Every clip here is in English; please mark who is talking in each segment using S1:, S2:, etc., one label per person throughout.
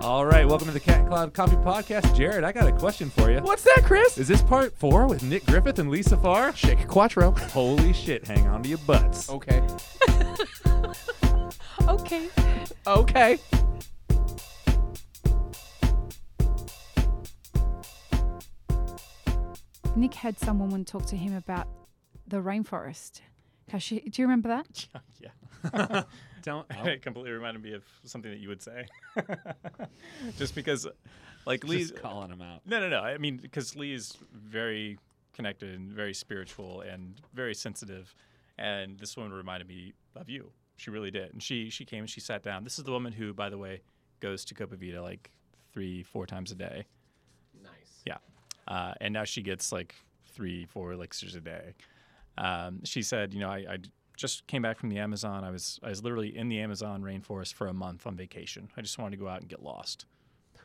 S1: All right, welcome to the Cat and Cloud Coffee Podcast. Jared, I got a question for you.
S2: What's that, Chris?
S1: Is this part four with Nick Griffith and Lee Safar?
S2: Shake a Quattro.
S1: Holy shit, hang on to your butts.
S2: Okay.
S3: Okay.
S2: Okay.
S3: Nick had some woman talk to him about the rainforest. How she, do you remember that?
S4: yeah. Don't. It completely reminded me of something that you would say. Just because, like Lee's
S1: Just calling him out.
S4: No, no, no. I mean, because Lee is very connected and very spiritual and very sensitive, and this woman reminded me of you. She really did. And she she came and she sat down. This is the woman who, by the way, goes to Copa Vida like three, four times a day.
S2: Nice.
S4: Yeah. Uh, and now she gets like three, four elixirs a day. Um, she said, you know, I, I d- just came back from the Amazon. I was I was literally in the Amazon rainforest for a month on vacation. I just wanted to go out and get lost.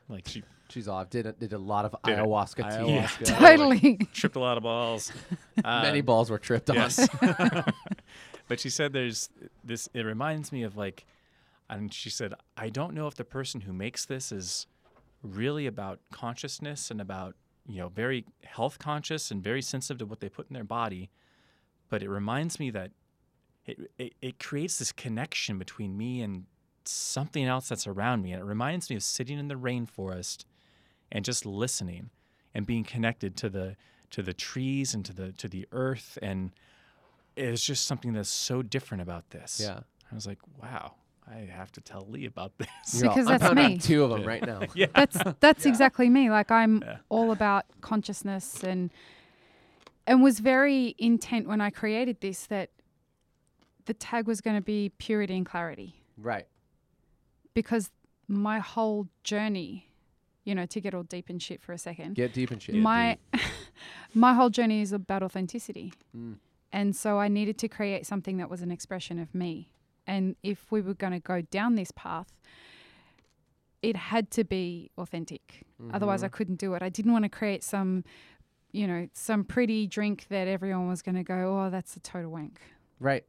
S4: Like she
S2: She's off. Did a, did a lot of
S4: Did it.
S2: ayahuasca tea.
S1: Ayahuasca.
S3: Totally.
S4: tripped a lot of balls.
S2: Many
S4: Um,
S2: balls were tripped on.
S4: Yes. but she said there's this it reminds me of like and she said I don't know if the person who makes this is really about consciousness and about, you know, very health conscious and very sensitive to what they put in their body, but it reminds me that it, it, it creates this connection between me and something else that's around me and it reminds me of sitting in the rainforest and just listening and being connected to the to the trees and to the to the earth and it's just something that's so different about this.
S2: Yeah.
S4: I was like, wow, I have to tell Lee about this.
S2: You're all,
S3: Because
S2: I'm
S3: that's
S2: pounding
S3: me.
S2: Two of them right now.
S4: yeah.
S3: That's that's exactly me. Like I'm
S4: Yeah.
S3: all about consciousness and and was very intent when I created this that the tag was going to be purity and clarity
S2: Right.
S3: because my whole journey, you know, to get all deep in shit for a second.
S2: Get deep in shit.
S3: my my whole journey is about authenticity.
S2: Mm.
S3: And so I needed to create something that was an expression of me. And if we were going to go down this path, it had to be authentic. Otherwise, I couldn't do it. I didn't want to create some, you know, some pretty drink that everyone was going to go, oh, that's a total wank.
S2: Right.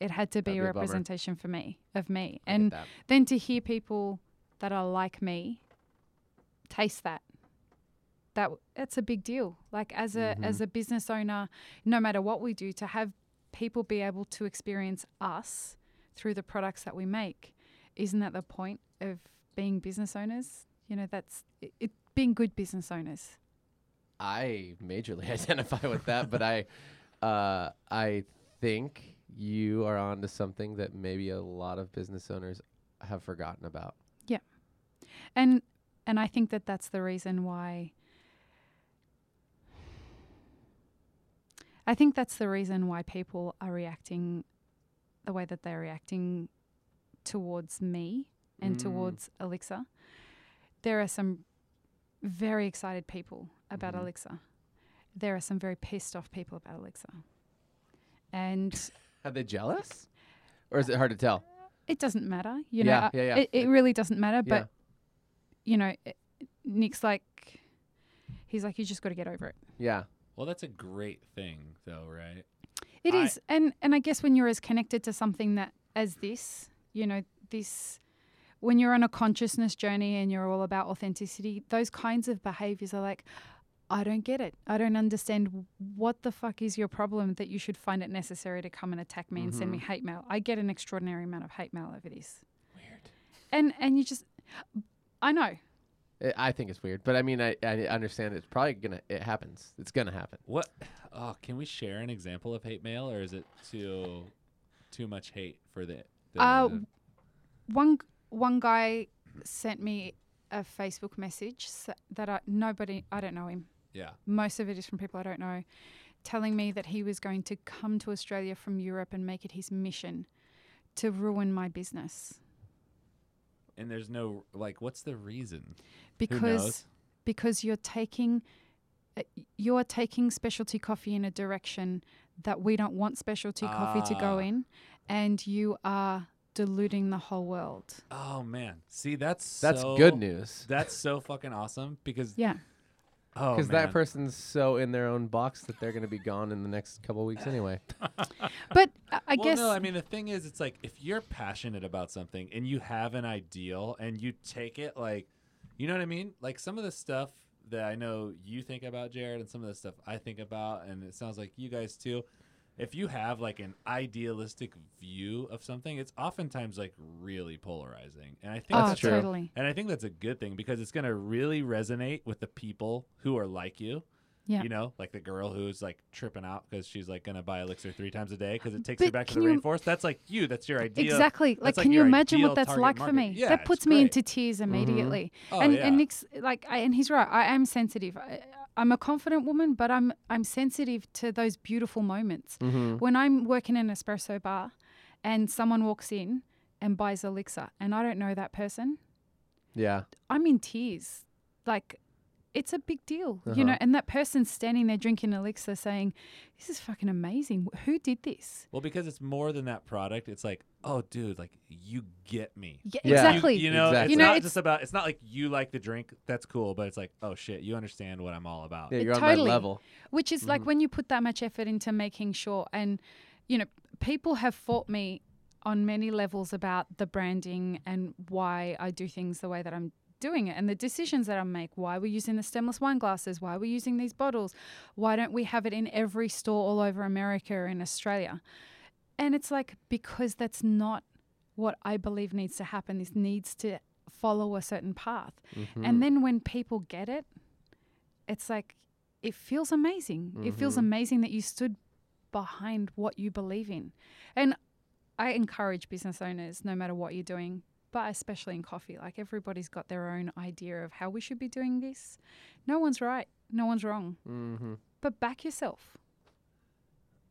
S3: It had to be
S2: That'd
S3: a
S2: be a
S3: representation for me, of me.
S2: I
S3: And then to hear people that are like me taste that. That that's a big deal. Like as a
S2: Mm-hmm.
S3: as a business owner no matter what we do to have people be able to experience us through the products that we make isn't that the point of being business owners? You know that's it, it being good business owners.
S2: I majorly identify with that, but I, uh, I think you are onto something that maybe a lot of business owners have forgotten about. Yeah.
S3: And and I think that that's the reason why I think that's the reason why people are reacting the way that they're reacting towards me and
S2: Mm.
S3: towards Elixir. There are some very excited people about
S2: Mhm.
S3: Elixir. There are some very pissed off people about Elixir. And
S2: Are they jealous, or is it hard to tell?
S3: it doesn't matter, you know.
S2: Yeah, yeah, yeah.
S3: It, it really doesn't matter,
S2: Yeah.
S3: but you know, it- Nick's like, he's like, you just got to get over it.
S2: Yeah.
S1: Well, that's a great thing, though, right?
S3: It
S1: I-
S3: is, and and I guess when you're as connected to something that as this, you know, this, when you're on a consciousness journey and you're all about authenticity, those kinds of behaviors are like, I don't get it. I don't understand what the fuck is your problem that you should find it necessary to come and attack me and send me
S2: Mm-hmm.
S3: hate mail. I get an extraordinary amount of hate mail over this,
S2: Weird.
S3: and and you just, I know.
S2: I- I think it's weird, but I mean, I, I understand it's probably gonna. It happens. It's gonna happen.
S1: What? Oh, can we share an example of hate mail, or is it too too much hate for the? the
S3: Uh, one one guy sent me a Facebook message that I nobody I don't know him.
S1: Yeah.
S3: Most of it is from people I don't know, telling me that he was going to come to Australia from Europe and make it his mission to ruin my business
S1: And there's no like, what's the reason?
S3: because
S1: knows?
S3: because you're taking uh, you're taking specialty coffee in a direction that we don't want specialty coffee to go
S1: Ah.
S3: in and you are diluting the whole world.
S1: Oh man, see that's
S2: That's
S1: so-
S2: good news.
S1: That's so fucking awesome because
S3: Yeah.
S1: Oh
S2: Because
S1: man.
S2: that person's so in their own box that they're gonna be gone in the next couple weeks anyway.
S3: But I- I
S1: well,
S3: guess
S1: no. I mean, the thing is, it's like if you're passionate about something and you have an ideal and you take it like, you know what I mean? Like some of the stuff that I know you think about, Jared, and some of the stuff I think about, and it sounds like you guys too. If you have like an idealistic view of something, it's oftentimes like really polarizing, and I think
S3: oh,
S1: that's
S2: true.
S3: totally.
S1: and I think that's a good thing because it's going to really resonate with the people who are like you.
S3: Yeah.
S1: You know, like the girl who's like tripping out because she's like going to buy elixir three times a day because it takes
S3: But
S1: her back to the
S3: you-
S1: rainforest. That's like you. That's your idea.
S3: Exactly. Like,
S1: that's like
S3: can you imagine what that's
S1: target
S3: like for me?
S1: Yeah,
S3: that puts me
S1: great.
S3: into tears mm-hmm. immediately.
S1: Oh,
S3: and
S1: yeah.
S3: and Nick's like, I, and he's right. I am sensitive. I, I'm a confident woman, but I'm I'm sensitive to those beautiful moments.
S2: Mm-hmm.
S3: When I'm working in an espresso bar, and someone walks in and buys elixir, and I don't know that person,
S2: Yeah.
S3: I'm in tears. Like, it's a big deal, you know.
S2: Uh-huh.
S3: And that person's standing there drinking elixir, saying, "This is fucking amazing. Who did this?"
S1: Well, because it's more than that product. It's like, oh, dude, like you get me.
S3: Yeah,
S2: Yeah.
S3: exactly.
S1: You, you know,
S2: Exactly.
S1: it's
S3: You know,
S1: not
S3: it's-
S1: just about. It's not like you like the drink. That's cool, but it's like, oh shit, you understand what I'm all about.
S2: Yeah, you're on
S3: totally-
S2: my level.
S3: Which is
S2: Mm-hmm.
S3: like when you put that much effort into making sure, and you know, people have fought me on many levels about the branding and why I do things the way that I'm doing it and the decisions that I make. Why we're using the stemless wine glasses, why we're using these bottles, why don't we have it in every store all over America and Australia? And it's like, because that's not what I believe needs to happen. This needs to follow a certain path.
S2: Mm-hmm.
S3: And then when people get it, it's like it feels amazing. It feels
S2: Mhm.
S3: amazing that you stood behind what you believe in. And I encourage business owners, no matter what you're doing, but especially in coffee, like everybody's got their own idea of how we should be doing this. No one's right, no one's wrong,
S2: Mm-hmm.
S3: but back yourself.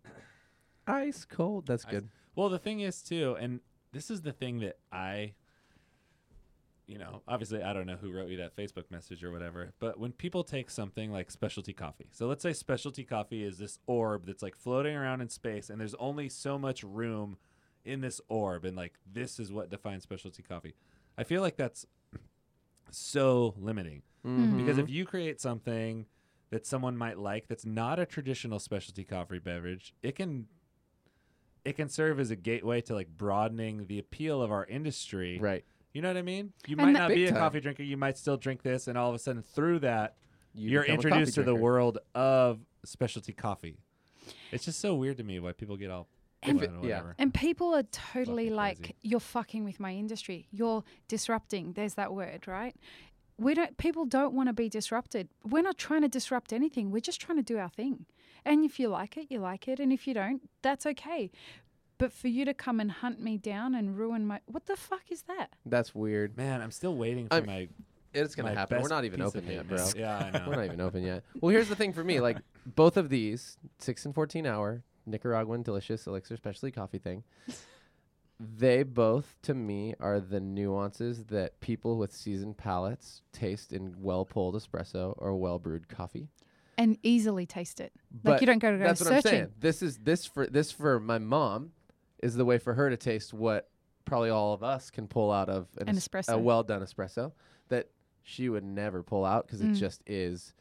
S2: Ice cold. That's
S1: Ice-
S2: good.
S1: Well, the thing is too, and this is the thing that I, you know, obviously I don't know who wrote you that Facebook message or whatever, but when people take something like specialty coffee, so let's say specialty coffee is this orb that's like floating around in space, and there's only so much room in this orb, and like this is what defines specialty coffee. I feel like that's so limiting
S2: Mm-hmm.
S1: because if you create something that someone might like that's not a traditional specialty coffee beverage, it can it can serve as a gateway to like broadening the appeal of our industry.
S2: right,
S1: You know what I mean? You
S3: And
S1: might not be a
S2: time.
S1: coffee drinker, you might still drink this and all of a sudden through that
S2: you
S1: you are
S2: become a coffee
S1: introduced to the world of specialty coffee. It's just so weird to me why people get all
S3: And-
S1: I
S2: yeah.
S3: And people are totally
S1: Fucking
S3: like,
S1: crazy.
S3: you're fucking with my industry. You're disrupting. There's that word, right? We don't. People don't want to be disrupted. We're not trying to disrupt anything. We're just trying to do our thing. And if you like it, you like it. And if you don't, that's okay. But for you to come and hunt me down and ruin my what the fuck is that?
S2: That's weird.
S1: Man, I'm still waiting for
S2: I'm-
S1: my
S2: It's gonna
S1: my
S2: happen. We're not even open yet, bro.
S1: Yeah, I know.
S2: We're not even open yet. Well, here's the thing for me. Like both of these, six and fourteen hour Nicaraguan delicious elixir specialty coffee thing. They both, to me, are the nuances that people with seasoned palates taste in well pulled espresso or well brewed coffee.
S3: And easily taste it.
S2: But
S3: like you don't go to go
S2: That's what
S3: searching.
S2: I'm saying. This is this for this for my mom is the way for her to taste what probably all of us can pull out of an,
S3: An
S2: es-
S3: espresso.
S2: a well done espresso that she would never pull out because
S3: Mm.
S2: it just is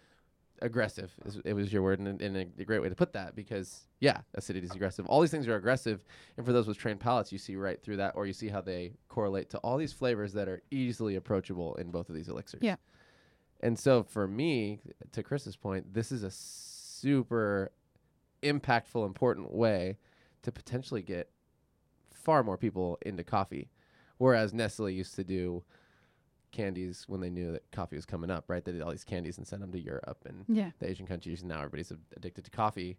S2: aggressive. Is, it was your word, and, and a, a great way to put that because yeah, acidity is aggressive. All these things are aggressive, and for those with trained palates, you see right through that, or you see how they correlate to all these flavors that are easily approachable in both of these elixirs.
S3: Yeah.
S2: And so for me, to Chris's point, this is a super impactful, important way to potentially get far more people into coffee. Whereas Nestle used to do candies when they knew that coffee was coming up, right? They did all these candies and sent them to Europe and
S3: Yeah.
S2: the Asian countries, and now everybody's ad- addicted to coffee.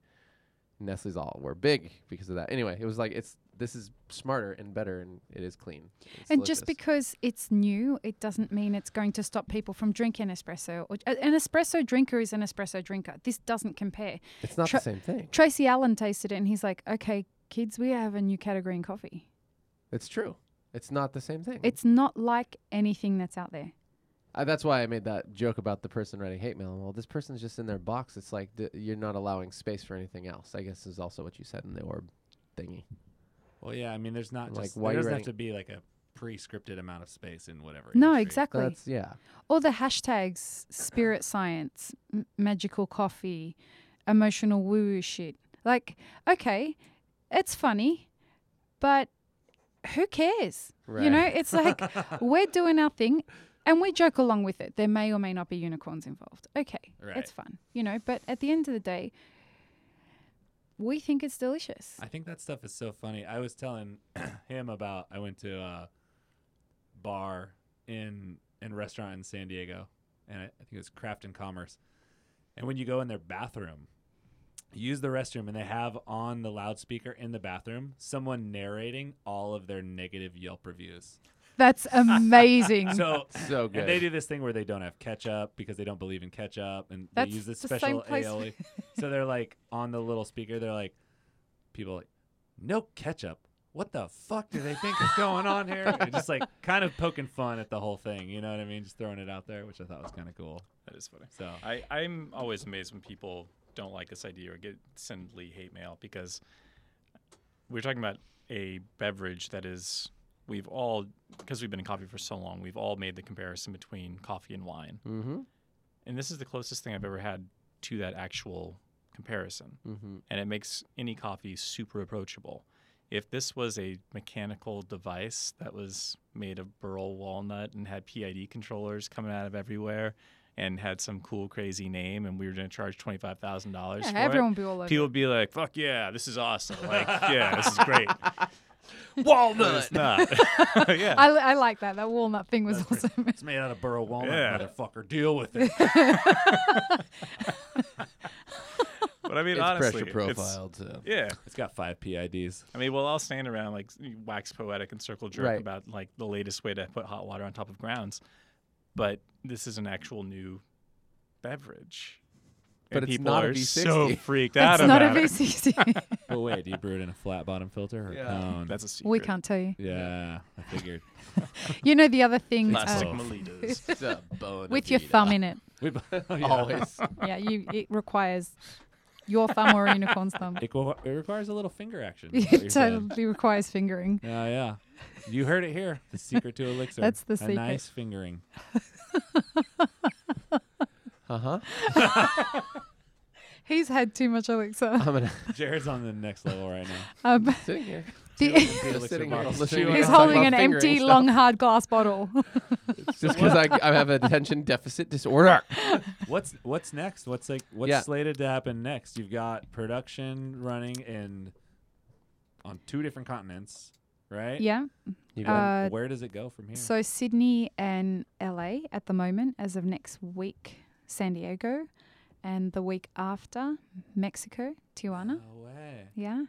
S2: Nestle's all we're big because of that. Anyway, it was like it's this is smarter and better, and it is clean. It's
S3: And just because it's new, it doesn't mean it's going to stop people from drinking espresso. Or, a- an espresso drinker is an espresso drinker. This doesn't compare.
S2: it's not
S3: tra-
S2: the same thing.
S3: Tracy Allen tasted it and he's like, okay, kids, we have a new category in coffee.
S2: It's true. It's not the same thing.
S3: It's not like anything that's out there.
S2: Uh, that's why I made that joke about the person writing hate mail. Well, this person's just in their box. It's like th- you're not allowing space for anything else. I guess is also what you said in the orb thingy.
S1: Well, yeah, I mean, there's not
S2: Like,
S1: just
S2: why
S1: there
S2: you
S1: doesn't have to be like a pre-scripted amount of space in whatever.
S3: No,
S1: industry.
S3: exactly.
S2: That's yeah.
S3: All the hashtags, spirit science, m- magical coffee, emotional woo woo shit. Like, okay, it's funny, but who cares? You know, it's like we're doing our thing and we joke along with it. There may or may not be unicorns involved. Okay,
S1: Right.
S3: it's fun, you know, but at the end of the day, we think it's delicious.
S1: I think that stuff is so funny. I was telling him about I went to a bar in in restaurant in San Diego, and I, I think it was Craft and Commerce. And when you go in their bathroom, use the restroom, and they have on the loudspeaker in the bathroom someone narrating all of their negative Yelp reviews.
S3: That's amazing.
S1: So.
S2: So good.
S1: And they do this thing where they don't have ketchup because they don't believe in ketchup, and
S3: That's
S1: they use this
S3: the
S1: special
S3: place-
S1: aioli. so they're like on the little speaker, they're like, people like, no ketchup. What the fuck do they think is going on here? And just like kind of poking fun at the whole thing, you know what I mean? Just throwing it out there, which I thought was kind of cool.
S4: That is funny.
S1: So
S4: I, I'm always amazed when people don't like this idea or get send Lee hate mail because we're talking about a beverage that is we've all because we've been in coffee for so long we've all made the comparison between coffee and wine
S2: Mm-hmm.
S4: and this is the closest thing I've ever had to that actual comparison
S2: Mm-hmm.
S4: and it makes any coffee super approachable. If this was a mechanical device that was made of burl walnut and had PID controllers coming out of everywhere and had some cool crazy name and we were going to charge $25,000
S3: Yeah,
S4: for
S3: everyone
S4: it,
S3: will be all over.
S4: people would be like, "Fuck yeah, this is awesome." Like, yeah, this is great.
S2: Walnut.
S4: it's not. yeah.
S3: I, I like that. That walnut thing was awesome.
S1: it's made out of burl walnut,
S4: Yeah.
S1: motherfucker. Deal with it.
S4: But I mean,
S2: It's
S4: honestly,
S2: pressure
S4: it's-
S2: profiled. So.
S4: Yeah.
S1: it's got five PIDs.
S4: I mean, we'll all stand around like wax poetic and circle jerk
S2: Right.
S4: about like the latest way to put hot water on top of grounds, but this is an actual new beverage.
S2: But
S4: and
S2: it's
S4: people
S2: not
S4: are so
S2: V60.
S4: freaked out
S3: It's not a
S4: about it.
S3: VCC.
S1: But wait, do you brew it in a flat bottom filter or
S2: Yeah.
S1: cone?
S4: That's a secret.
S3: we can't tell you.
S1: yeah, I figured.
S3: You know the other thing
S4: Plastic
S3: uh.
S4: Melittas.
S2: It's a Bonavita.
S3: with your thumb in it.
S1: We, oh, yeah.
S2: Always.
S3: Yeah, you it requires your thumb or a unicorn's thumb.
S1: It, co- it requires a little finger action. is what you're
S3: It
S1: saying.
S3: totally requires fingering.
S1: Yeah, yeah. You heard it here. The secret to elixir.
S3: That's the
S1: A
S3: secret.
S1: nice fingering.
S2: Uh huh.
S3: He's had too much elixir.
S2: I'm gonna
S1: Jared's on the next level right now.
S3: Um,
S2: sitting here.
S3: the-
S2: sitting here
S1: bottles.
S2: listening to
S1: He's
S3: he's
S2: you talk
S3: holding an empty,
S2: stuff.
S3: long, hard glass bottle.
S2: Just because I, I have attention deficit disorder.
S1: What's what's next? What's like what's
S2: Yeah.
S1: slated to happen next? You've got production running in on two different continents, right?
S3: yeah.
S2: You got
S3: Uh,
S1: Where does it go from here?
S3: so Sydney and LA at the moment, as of next week, San Diego, and the week after, Mexico, Tijuana.
S1: No way.
S3: Yeah.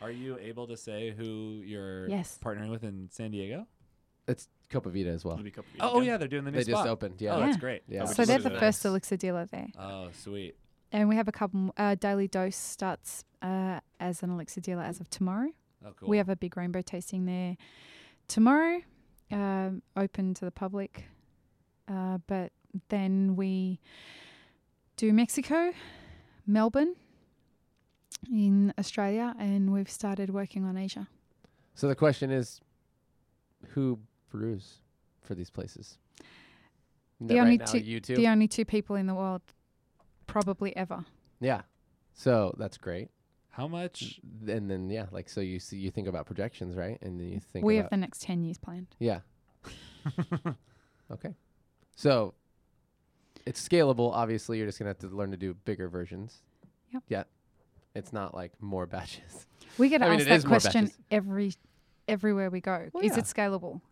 S1: Are you able to say who you're
S3: Yes.
S1: partnering with in San Diego?
S2: it's Copa Vida as well.
S4: It'll be a couple weeks
S1: Oh,
S4: ago.
S1: yeah, they're doing the new
S2: They
S1: spot.
S2: just opened. Yeah.
S1: Oh, that's great.
S2: Yeah.
S3: So they're the
S4: nice.
S3: first elixir dealer there.
S1: Oh, sweet.
S3: And we have a couple, m- uh, Daily Dose starts uh, as an elixir dealer as of tomorrow.
S1: Oh, cool.
S3: We have a big rainbow tasting there tomorrow, um, open to the public. Uh, but then we do Mexico, Melbourne, in Australia, and we've started working on Asia.
S2: So the question is, who brews for these places?
S3: The
S2: right
S3: only
S2: now,
S3: two-
S2: you two.
S3: The only two people in the world, probably ever.
S2: yeah. So that's great.
S1: How much?
S2: And then yeah, like so you see you think about projections, right? And then you mm-hmm. think
S3: we
S2: about
S3: have the next 10 years planned.
S2: yeah. okay. So it's scalable. Obviously, you're just gonna have to learn to do bigger versions.
S3: Yep.
S2: Yeah. It's not like more batches.
S3: We get
S2: I mean,
S3: asked that question every everywhere we go.
S2: Well,
S3: is
S2: yeah.
S3: it scalable?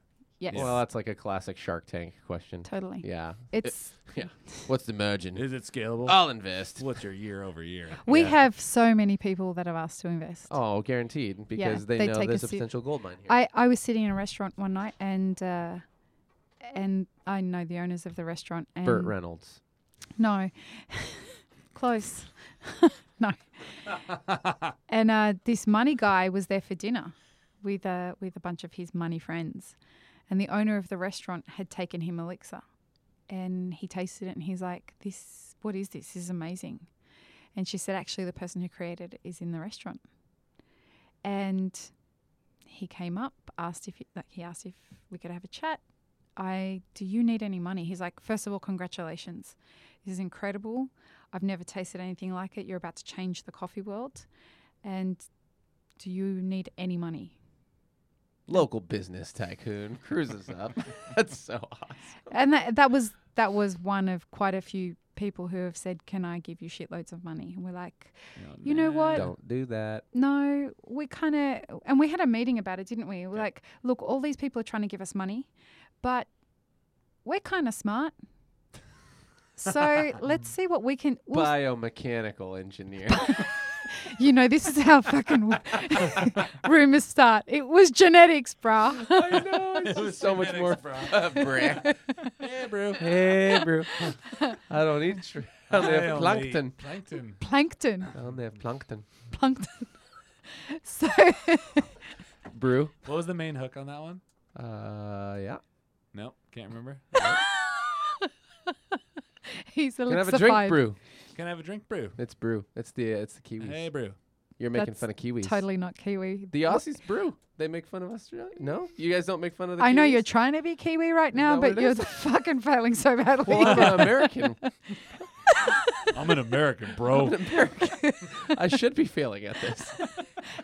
S3: Yes.
S2: Well, that's like a classic Shark Tank question.
S3: totally.
S2: Yeah.
S3: It's Yeah.
S2: What's the margin?
S1: Is it scalable?
S2: I'll invest.
S1: What's your year over year?
S3: we
S2: Yeah.
S3: have so many people that have asked to invest.
S2: Oh, guaranteed because they,
S3: they
S2: know
S3: take a
S2: there's a
S3: se-
S2: potential gold mine here.
S3: I, I was sitting in a restaurant one night and uh, and I know the owners of the restaurant and
S2: Burt Reynolds.
S3: no close no and uh, this money guy was there for dinner with uh, with a bunch of his money friends and the owner of the restaurant had taken him elixir. And he tasted it and he's like this what is this? This is amazing. And she said actually the person who created it is in the restaurant. And he came up asked if like he asked if we could have a chat. I do you need any money? He's like first of all congratulations. This is incredible. I've never tasted anything like it. You're about to change the coffee world. And do you need any money
S2: local business tycoon cruises up. That's so awesome.
S3: and that that was that was one of quite a few people who have said, "Can I give you shitloads of money?" And we're like, oh, You know what?
S2: Don't do that.
S3: "No, we kind of." And we had a meeting about it, didn't we? We're
S1: Yeah.
S3: like, "Look, all these people are trying to give us money, but we're kind of smart." So let's see what we can. We'll,
S2: Biomechanical engineer.
S3: you know, this is how fucking rumors start. It was genetics, brah.
S2: I know.
S1: It was
S2: so much more.
S1: genetics,
S2: Uh, bruh.
S1: Hey, bro.
S2: hey, bro. I don't eat. Tr- I only have plankton.
S1: Plankton.
S3: Plankton,
S2: I only have plankton.
S3: plankton. So
S2: Brew.
S1: What was the main hook on that one?
S2: Uh, yeah.
S1: Nope, can't remember.
S3: he's a
S2: Can I have a drink,
S3: elixified.
S2: brew?
S1: Can I have a drink, brew?
S2: It's brew. It's the it's the Kiwis.
S1: Hey, brew.
S2: You're making
S3: That's
S2: fun of Kiwis.
S3: Totally not Kiwi.
S2: The Aussies brew. They make fun of Australia. No, you guys don't make fun of the.
S3: I know you're trying to be Kiwi right now, but you're fucking failing so badly.
S2: Well, I'm an American.
S1: I'm an American, bro.
S2: I'm
S1: bro.
S2: an American. I should be failing at this.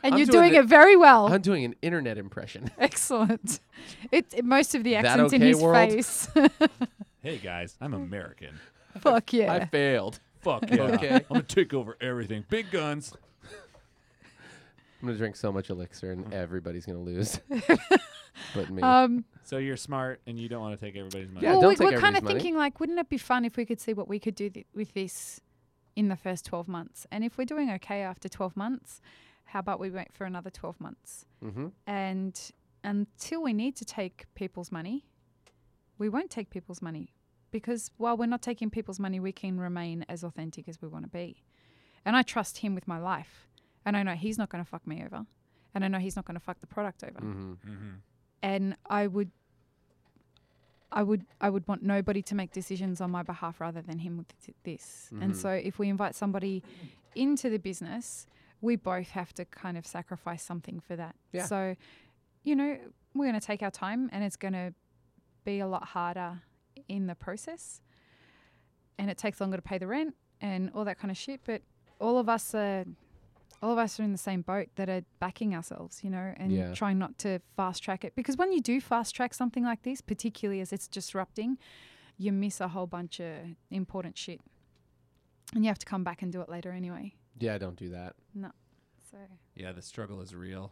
S3: and
S2: I'm
S3: you're
S2: doing
S3: doing it very well.
S2: I'm doing an internet impression.
S3: Excellent. It, it- most of the
S2: That
S3: accents in
S2: okay,
S3: his
S2: world?
S3: face.
S1: hey guys, I'm American.
S3: Fuck yeah.
S2: I failed.
S1: Fuck yeah.
S2: Okay.
S1: I'm gonna take over everything. Big guns.
S2: I'm gonna drink so much elixir and everybody's gonna lose, but me.
S3: um,
S1: So you're smart and you don't want to take everybody's money.
S2: Yeah,
S3: well,
S2: don't
S3: we,
S2: take
S3: we're kind
S2: everybody's
S3: of
S2: money.
S3: thinking like, wouldn't it be fun if we could see what we could do th- with this in the first 12 months? And if we're doing okay after 12 months, how about we wait for another 12 months?
S2: mm-hmm.
S3: And until we need to take people's money, we won't take people's money because while we're not taking people's money, we can remain as authentic as we want to be. And I trust him with my life. And I know he's not going to fuck me over. And I know he's not going to fuck the product over.
S2: Mm-hmm.
S1: Mm-hmm.
S3: And I would. I would I would want nobody to make decisions on my behalf rather than him with this. And
S2: Mhm.
S3: so if we invite somebody into the business, we both have to kind of sacrifice something for that.
S2: Yeah.
S3: So, you know, we're going to take our time and it's going to be a lot harder in the process. And it takes longer to pay the rent and all that kind of shit, but all of us are all of us are in the same boat that are backing ourselves, you know, and
S2: Yeah.
S3: trying not to fast track it. Because when you do fast track something like this, particularly as it's disrupting, you miss a whole bunch of important shit. And you have to come back and do it later anyway.
S2: Yeah, don't do that. No.
S3: So
S1: Yeah, the struggle is real.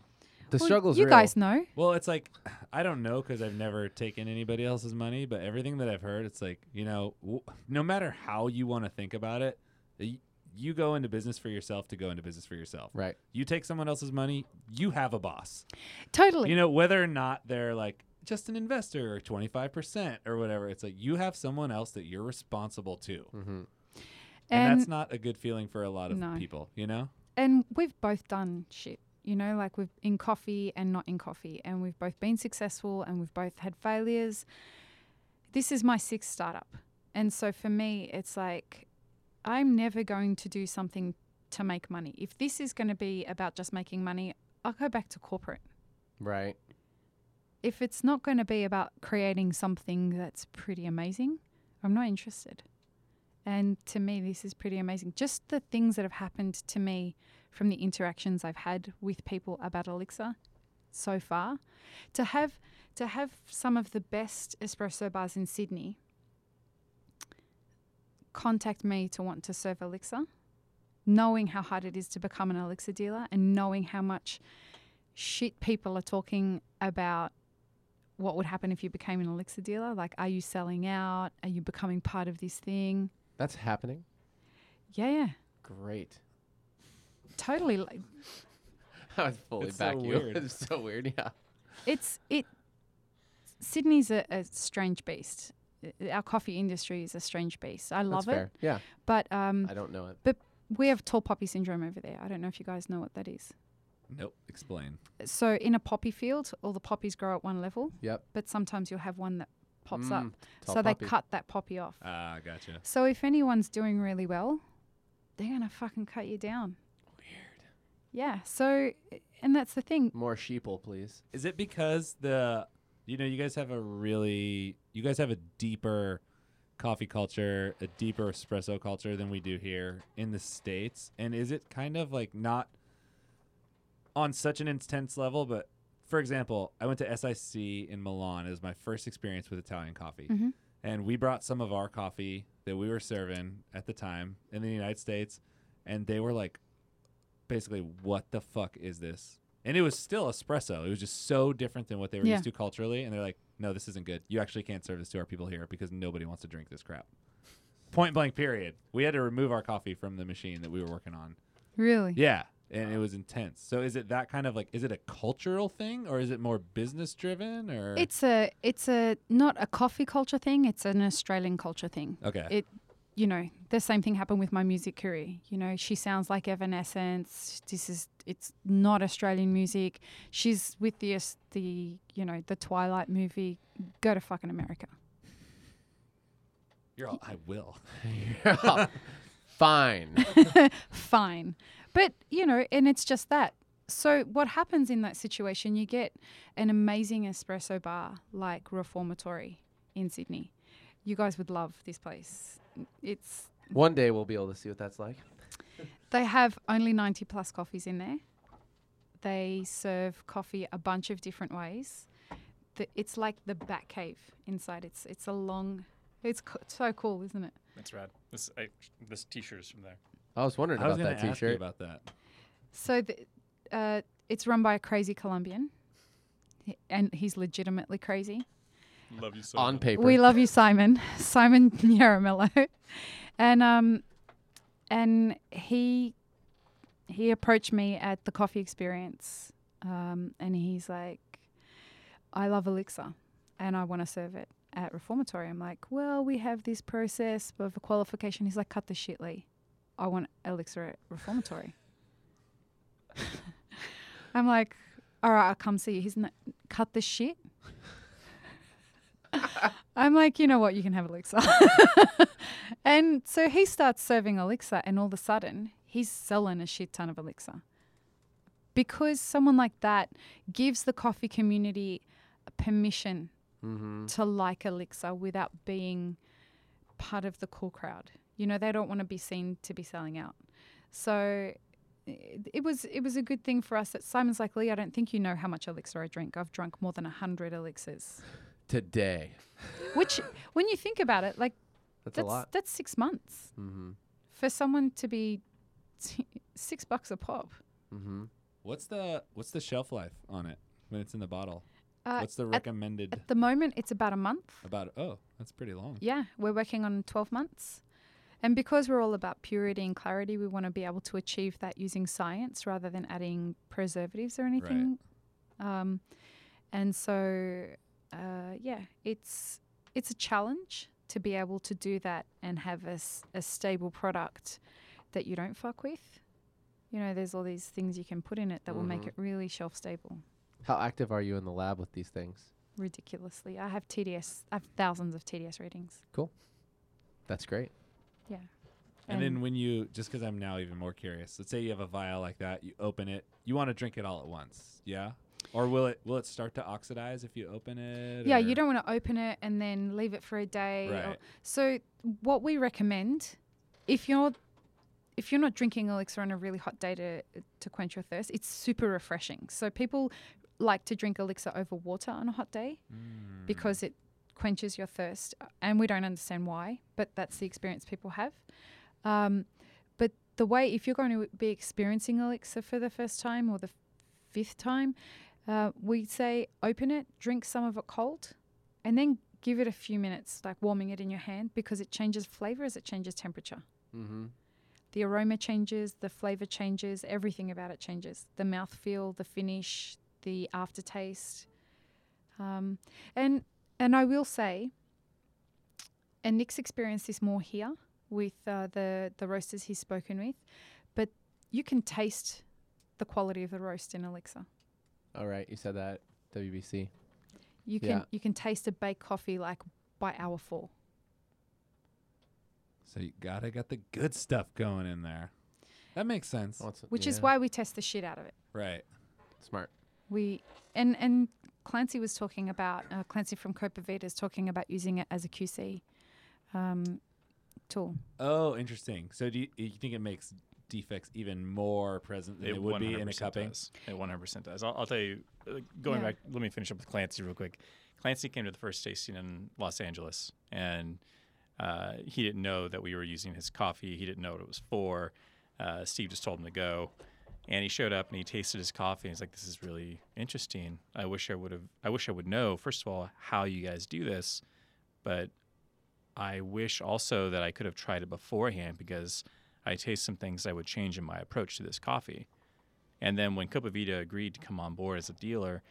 S2: The
S3: Well,
S2: struggle's
S3: you
S2: real.
S3: guys know.
S1: Well, it's like I don't know because I've never taken anybody else's money, but everything that I've heard, it's like you know, w- no matter how you want to think about it, y- you go into business for yourself to go into business for yourself.
S2: Right.
S1: You take someone else's money, you have a boss.
S3: Totally.
S1: You know, whether or not they're like just an investor or twenty five percent or whatever, it's like you have someone else that you're responsible to,
S2: Mm-hmm.
S1: and,
S3: and
S1: that's not a good feeling for a lot of
S3: No.
S1: people. You know.
S3: and we've both done shit you know like we've in coffee and not in coffee and we've both been successful and we've both had failures this is my sixth startup and so for me it's like i'm never going to do something to make money if this is going to be about just making money i'll go back to corporate
S2: Right.
S3: if it's not going to be about creating something that's pretty amazing, I'm not interested. And to me, this is pretty amazing. Just the things that have happened to me from the interactions I've had with people about Elixir so far, to have to have some of the best espresso bars in Sydney contact me to want to serve Elixir, knowing how hard it is to become an Elixir dealer and knowing how much shit people are talking about what would happen if you became an Elixir dealer. Like, are you selling out? Are you becoming part of this thing?
S2: That's happening.
S3: Yeah, yeah,
S2: Great.
S3: totally. Like,
S2: I would fully
S1: It's so
S2: back you.
S1: weird.
S2: it's so weird. Yeah.
S3: it's it. Sydney's a, a strange beast. Our coffee industry is a strange beast. I love
S2: That's
S3: it,
S2: fair. Yeah.
S3: but um,
S2: I don't know it.
S3: But we have tall poppy syndrome over there. I don't know if you guys know what that is.
S1: Nope. Explain.
S3: So in a poppy field, all the poppies grow at one level,
S2: Yep.
S3: but sometimes you'll have one that pops up.
S2: Mm, tall
S3: So they cut that poppy off.
S1: Ah, gotcha.
S3: So if anyone's doing really well, they're gonna fucking cut you down.
S2: Weird.
S3: Yeah. So, and that's the thing.
S2: More sheeple, please.
S1: Is it because the you know you guys have a really you guys have a deeper coffee culture, a deeper espresso culture than we do here in the states? And is it kind of like not on such an intense level, but for example, I went to SIC in Milan. It was my first experience with Italian coffee.
S3: Mhm.
S1: And we brought some of our coffee that we were serving at the time in the United States. And they were like, basically, what the fuck is this? And it was still espresso. It was just so different than what they were
S3: Yeah.
S1: used to culturally. And they're like, no, this isn't good. You actually can't serve this to our people here because nobody wants to drink this crap. Point blank, period. We had to remove our coffee from the machine that we were working on.
S3: Really?
S1: Yeah, and it was intense. So is it that kind of like is it a cultural thing or is it more business driven or
S3: It's a it's a not a coffee culture thing. It's an Australian culture thing.
S1: Okay.
S3: It, you know, the same thing happened with my music career. You know, she sounds like Evanescence. This is it's not Australian music. She's with the the you know the Twilight movie. Go to fucking America.
S1: You're all I will.
S2: Fine.
S3: Fine, but you know, and it's just that. So what happens in that situation? You get an amazing espresso bar like Reformatory in Sydney. You guys would love this place. It's
S2: One day we'll be able to see what that's like.
S3: They have only 90 plus coffees in there. They serve coffee a bunch of different ways. The, it's like the bat cave inside. It's it's a long. It's co- so cool, isn't it?
S4: That's rad. This I, this T-shirt is from there.
S2: I was wondering
S1: I was
S2: about
S1: gonna
S2: that
S1: ask you
S2: T-shirt.
S1: about that.
S3: So the, uh, it's run by a crazy Colombian, He- and he's legitimately crazy.
S4: Love you so
S2: On
S4: much.
S2: paper.
S3: We love you, Simon. Simon Yaramello, and um, and he he approached me at the coffee experience, um, and he's like, "I love Elixir, and I want to serve it at Reformatory." I'm like, "Well, we have this process of a qualification." He's like, "Cut the shit, Lee. I want Elixir Reformatory." I'm like, "All right, I'll come see you." He's not cut the shit. I'm like, you know what, you can have Elixir. and so he starts serving Elixir, and all of a sudden, he's selling a shit ton of Elixir. Because someone like that gives the coffee community permission
S2: Mm-hmm.
S3: to like Elixir without being part of the cool crowd. You know, they don't want to be seen to be selling out. So it, it was it was a good thing for us that Simon's like, Lee, I don't think you know how much elixir I drink. I've drunk more than a hundred elixirs.
S2: Today.
S3: Which when you think about it, like
S2: That's,
S3: that's
S2: a lot.
S3: that's six months
S2: Mm-hmm.
S3: for someone to be six bucks a pop.
S2: Mm-hmm.
S1: What's the what's the shelf life on it when it's in the bottle?
S3: Uh,
S1: what's the
S3: at,
S1: recommended
S3: at the moment, it's about a month.
S1: about oh, that's pretty long.
S3: Yeah, we're working on 12 months. And because we're all about purity and clarity, we want to be able to achieve that using science rather than adding preservatives or anything. Um, and so, uh, yeah, it's it's a challenge to be able to do that and have a, a stable product that you don't fuck with. You know, there's all these things you can put in it that will make
S2: Mhm.
S3: it really shelf stable.
S2: How active are you in the lab with these things?
S3: Ridiculously, I have TDS. I have thousands of TDS readings. Cool.
S2: That's great.
S3: Yeah.
S1: And then when you just because I'm now even more curious, let's say you have a vial like that, you open it, you want to drink it all at once, yeah? Or will it will it start to oxidize if you open it?
S3: Yeah, you don't want to open it and then leave it for a day.
S1: Right.
S3: so what we recommend, if you're if you're not drinking elixir on a really hot day to to quench your thirst, it's super refreshing. So people like to drink elixir over water on a hot day
S1: Mm.
S3: because it quenches your thirst, and we don't understand why, but that's the experience people have. Um, but the way if you're going to be experiencing elixir for the first time or the fifth time, uh, we say open it, drink some of it cold, and then give it a few minutes, like warming it in your hand, because it changes flavor as it changes temperature.
S2: Mm-hmm.
S3: The aroma changes, the flavor changes, everything about it changes. The mouthfeel, the finish, the aftertaste. Um, and and I will say, and Nick's experienced this more here with uh, the the roasters he's spoken with, but you can taste the quality of the roast in Elixir.
S2: All right, you said that WBC.
S3: You can
S2: Yeah.
S3: you can taste a baked coffee like by hour four.
S1: So you gotta get the good stuff going in there. That makes sense.
S2: It's-
S3: which is why we test the shit out of it.
S1: Right.
S2: smart.
S3: We and and Clancy was talking about uh, Clancy from Copa Vida is talking about using it as a QC um, tool.
S1: Oh, interesting. So do you, you think it makes defects even more present than it, would be in a cupping?
S4: Does. It 100% does. I'll, I'll tell you, uh, going
S3: Yeah.
S4: back, let me finish up with Clancy real quick. Clancy came to the first tasting in Los Angeles, and uh, he didn't know that we were using his coffee. He didn't know what it was for. Uh, Steve just told him to go. And he showed up and he tasted his coffee. And he's like, "This is really interesting. I wish I would have. I wish I would know first of all how you guys do this, but I wish also that I could have tried it beforehand because I taste some things I would change in my approach to this coffee. And then when Copa agreed to come on board as a dealer,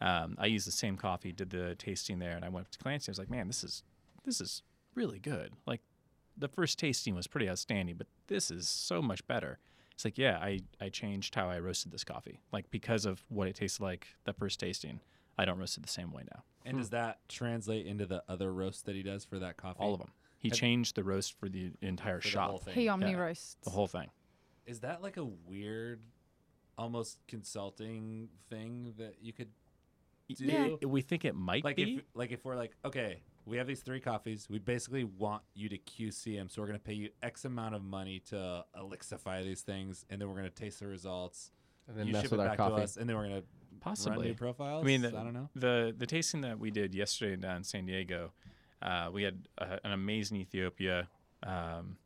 S4: um, I used the same coffee, did the tasting there, and I went up to Clancy. And I was like, "Man, this is this is really good. Like the first tasting was pretty outstanding, but this is so much better." It's like, yeah, I, I changed how I roasted this coffee, like because of what it tasted like the first tasting. I don't roast it the same way now.
S1: And does hmm. that translate into the other roast that he does for that coffee?
S4: All of them. He
S1: Have-
S4: changed the roast for the entire
S1: For the
S4: shop,
S1: whole thing.
S3: He omni
S4: Yeah.
S3: roasts.
S4: the whole thing.
S1: Is that like a weird, almost consulting thing that you could do?
S3: Yeah.
S4: We think it might
S1: Like
S4: be.
S1: if like if we're like okay, we have these three coffees. We basically want you to QC them, so we're gonna pay you X amount of money to elixify these things, and then we're gonna taste the results.
S2: And then
S1: you
S2: mess
S1: ship
S2: with
S1: it
S2: our
S1: back
S2: coffee.
S1: to us, and then we're gonna possibly run
S4: Possibly.
S1: new profiles.
S4: I mean,
S1: I
S4: the,
S1: don't know.
S4: the the tasting that we did yesterday down in San Diego, uh, we had uh, an amazing Ethiopia. Um,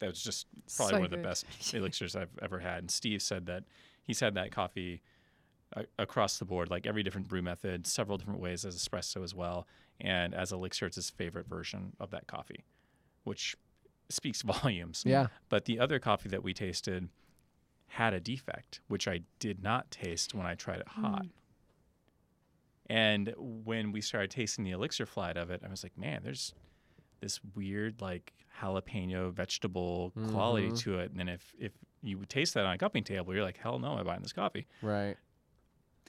S4: that was just probably
S3: So
S4: one of the
S3: good.
S4: best elixirs I've ever had. And Steve said that he's had that coffee across the board, like every different brew method, several different ways as espresso as well, and as elixir, it's his favorite version of that coffee, which speaks volumes.
S2: Yeah.
S4: But the other coffee that we tasted had a defect, which I did not taste when I tried it hot. And when we started tasting the elixir flight of it, I was like, man, there's this weird like jalapeno vegetable quality
S2: Mhm.
S4: to it. And then if if you would taste that on a cupping table, you're like, hell no, I'm buying this coffee.
S2: Right.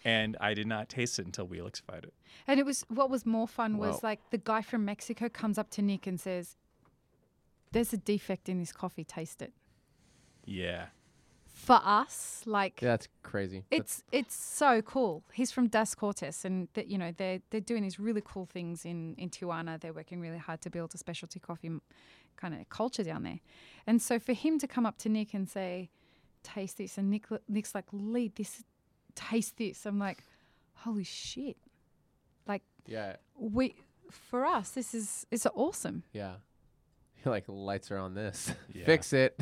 S4: And I did not taste it until we elixified it.
S3: And it was what was more fun was
S2: Wow.
S3: like the guy from Mexico comes up to Nick and says, "There's a defect in this coffee. Taste it."
S4: Yeah.
S3: For us, like
S2: Yeah, that's crazy.
S3: it's it's so cool. He's from Das Cortes, and that you know they're they're doing these really cool things in in Tijuana. They're working really hard to build a specialty coffee kind of culture down there. And so for him to come up to Nick and say, "Taste this," and Nick Nick's like, "Lead this, taste this." I'm like, "Holy shit!" Like
S2: yeah.
S3: we for us this is it's awesome.
S2: Yeah. You're like lights are on this.
S1: Yeah.
S2: Fix it.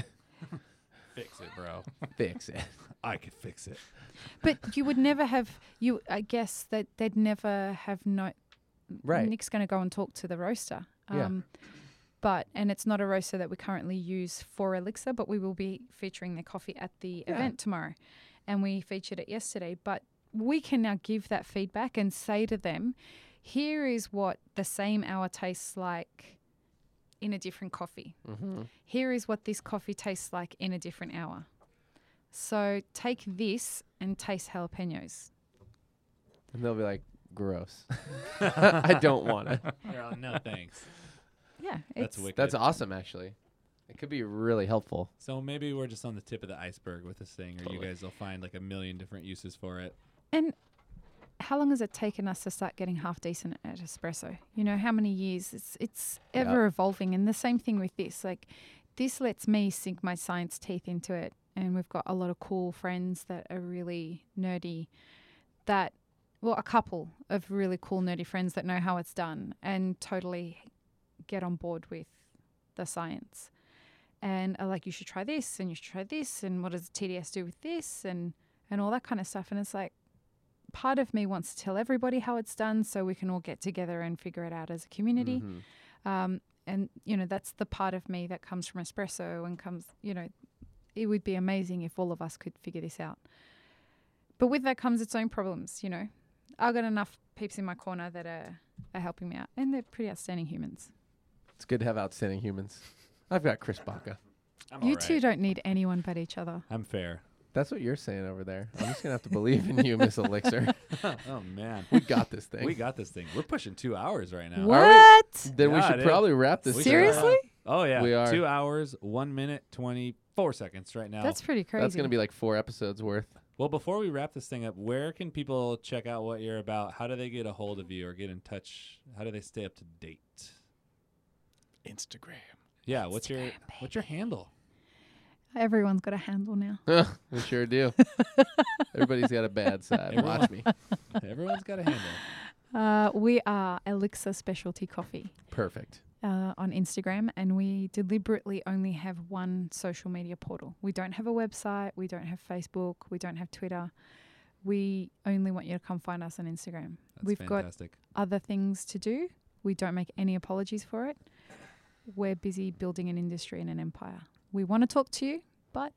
S1: Fix it, bro.
S2: Fix it.
S1: I could fix it.
S3: But you would never have you. I guess that they'd never have no.
S2: Right.
S3: Nick's going to go and talk to the roaster.
S2: Yeah.
S3: Um, But and it's not a roaster that we currently use for Elixir, but we will be featuring their coffee at the
S2: Yeah.
S3: event tomorrow, and we featured it yesterday. But we can now give that feedback and say to them, here is what the same hour tastes like in a different coffee.
S2: Mm-hmm.
S3: Here is what this coffee tastes like in a different hour. So take this and taste jalapenos.
S2: And they'll be like, gross. I don't want it.
S1: They're no thanks.
S3: Yeah,
S1: That's
S3: it's
S1: wicked.
S2: That's awesome, actually. It could be really helpful.
S1: So maybe we're just on the tip of the iceberg with this thing, or
S2: Totally.
S1: you guys will find like a million different uses for it.
S3: And how long has it taken us to start getting half decent at espresso? You know, how many years? It's it's
S2: Yeah.
S3: ever evolving. And the same thing with this. Like this lets me sink my science teeth into it. And we've got a lot of cool friends that are really nerdy that well, a couple of really cool nerdy friends that know how it's done and totally get on board with the science. And are like, you should try this and you should try this and what does TDS do with this and and all that kind of stuff. And it's like part of me wants to tell everybody how it's done so we can all get together and figure it out as a community.
S2: Mhm.
S3: Um, and, you know, that's the part of me that comes from espresso and comes, you know, it would be amazing if all of us could figure this out. But with that comes its own problems, you know. I've got enough peeps in my corner that are, are helping me out, and they're pretty outstanding humans.
S2: It's good to have outstanding humans. I've got Chris Baca.
S1: I'm
S3: you
S1: alright.
S3: two don't need anyone but each other.
S1: I'm fair.
S2: That's what you're saying over there. I'm just gonna have to believe in you, Miss Elixir.
S1: oh man,
S2: We got this thing.
S1: we got this thing. We're pushing two hours right now.
S3: What?
S2: then we should
S1: dude.
S2: probably wrap this.
S1: We
S2: up.
S3: Seriously?
S1: Oh yeah,
S2: We are.
S1: two hours, one minute, twenty four seconds right now.
S3: That's pretty crazy.
S2: That's gonna be like four episodes worth.
S1: well, before we wrap this thing up, where can people check out what you're about? How do they get a hold of you or get in touch? How do they stay up to date?
S4: Instagram.
S1: Yeah, what's your
S3: Instagram,
S1: what's your handle?
S3: Everyone's got a handle now.
S2: we sure do. Everybody's got a bad side.
S1: Everyone-
S2: Watch me.
S1: Everyone's got a handle.
S3: Uh, we are Elixir Specialty Coffee
S2: Perfect.
S3: uh, on Instagram, and we deliberately only have one social media portal. We don't have a website. We don't have Facebook. We don't have Twitter. We only want you to come find us on Instagram.
S1: That's
S3: We've got other things to do. We don't make any apologies for it. We're busy building an industry and an empire. We want to talk to you, but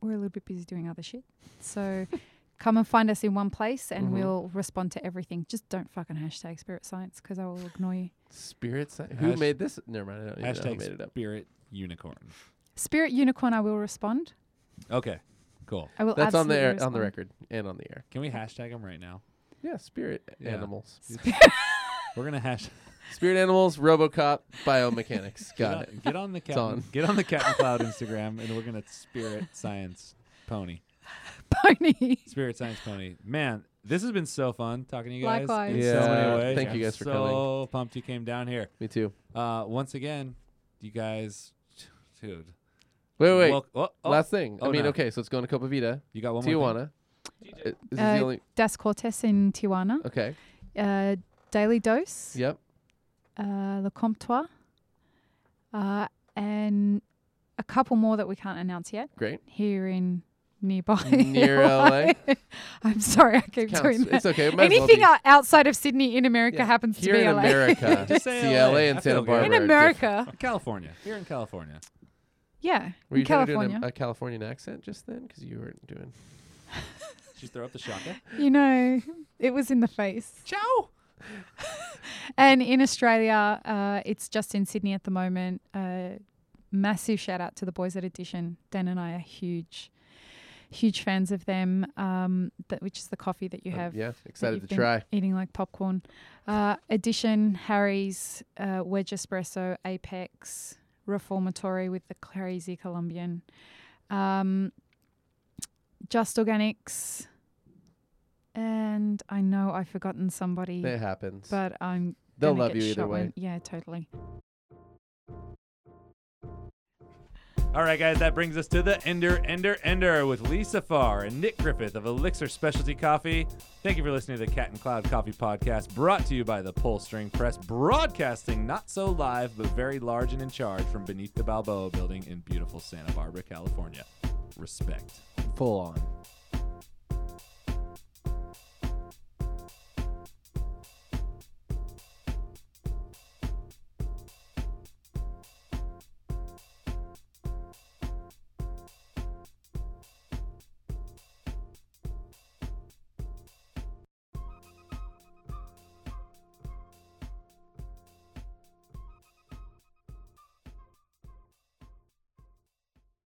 S3: we're a little bit busy doing other shit. So come and find us in one place and
S2: Mhm.
S3: we'll respond to everything. Just don't fucking hashtag spirit science because I will ignore you.
S2: Spirit sci- Who
S1: Hash-
S2: made this? Never mind. I don't even know who
S1: Hashtag
S2: made it up.
S1: spirit unicorn.
S3: Spirit unicorn, I will respond.
S1: Okay, cool.
S3: I will
S2: That's on the
S3: absolutely
S2: air, on the record and on the air.
S1: Can we hashtag them right now?
S2: Yeah, spirit
S1: Yeah.
S2: animals.
S1: We're gonna hash.
S2: Spirit animals, RoboCop, biomechanics.
S1: Get
S2: Got
S1: on,
S2: it.
S1: Get on the cat.
S2: on.
S1: Get on the Cat and Cloud Instagram, and we're gonna spirit science pony.
S3: Pony.
S1: Spirit science pony. Man, this has been so fun talking to you guys
S3: Likewise.
S1: in so
S2: Yeah,
S1: many ways.
S2: thank you
S1: I'm
S2: guys for coming.
S1: so
S2: coming.
S1: pumped you came down here.
S2: Me too.
S1: Uh, once again, you guys, dude.
S2: Wait, wait.
S1: wel- oh, oh,
S2: Last thing.
S1: Oh,
S2: I mean,
S1: no.
S2: okay, so it's going to Copa Vida,
S1: you got one more.
S2: Tijuana. Uh, This is
S3: Uh,
S2: the only.
S3: Das Cortes in Tijuana.
S2: Okay.
S3: Uh, Daily Dose.
S2: Yep.
S3: Uh, Le Comptoir, uh, and a couple more that we can't announce yet
S2: Great.
S3: here in nearby.
S2: Near LA?
S3: I'm sorry, I keep
S2: Counts.
S3: doing that.
S2: It's okay. It might as well
S3: Anything outside of Sydney in America
S2: Yeah.
S3: happens
S2: Here
S3: to be
S2: in
S3: LA.
S2: America,
S1: Just say
S2: see
S1: LA.
S2: LA and Santa. Barbara.
S3: in America,
S1: California. Here in California.
S3: yeah,
S2: Were you
S3: in
S2: trying to
S3: California.
S2: do an, a Californian accent just then? Because you weren't doing.
S1: Just throw up the shotgun.
S3: you know, it was in the face.
S1: Ciao.
S3: And in Australia, uh, it's just in Sydney at the moment. Uh, massive shout out to the boys at Edition. Dan and I are huge, huge fans of them. Um, that which is the coffee that you
S2: Uh,
S3: have.
S2: yeah, excited to try.
S3: Eating like popcorn. Uh, Edition, Harry's, uh, Wedge Espresso, Apex, Reformatory with the crazy Colombian. Um, Just Organics. And I know I've forgotten somebody,
S2: It happens.
S3: but I'm
S2: They'll love
S3: get
S2: you either way.
S3: when- yeah, totally.
S1: All right, guys, that brings us to the Ender, Ender, Ender with Lee Safar and Nick Griffith of Elixir Specialty Coffee. Thank you for listening to the Cat and Cloud Coffee Podcast, brought to you by the Pull String Press, broadcasting not so live, but very large and in charge from beneath the Balboa building in beautiful Santa Barbara, California. Respect.
S2: Full on.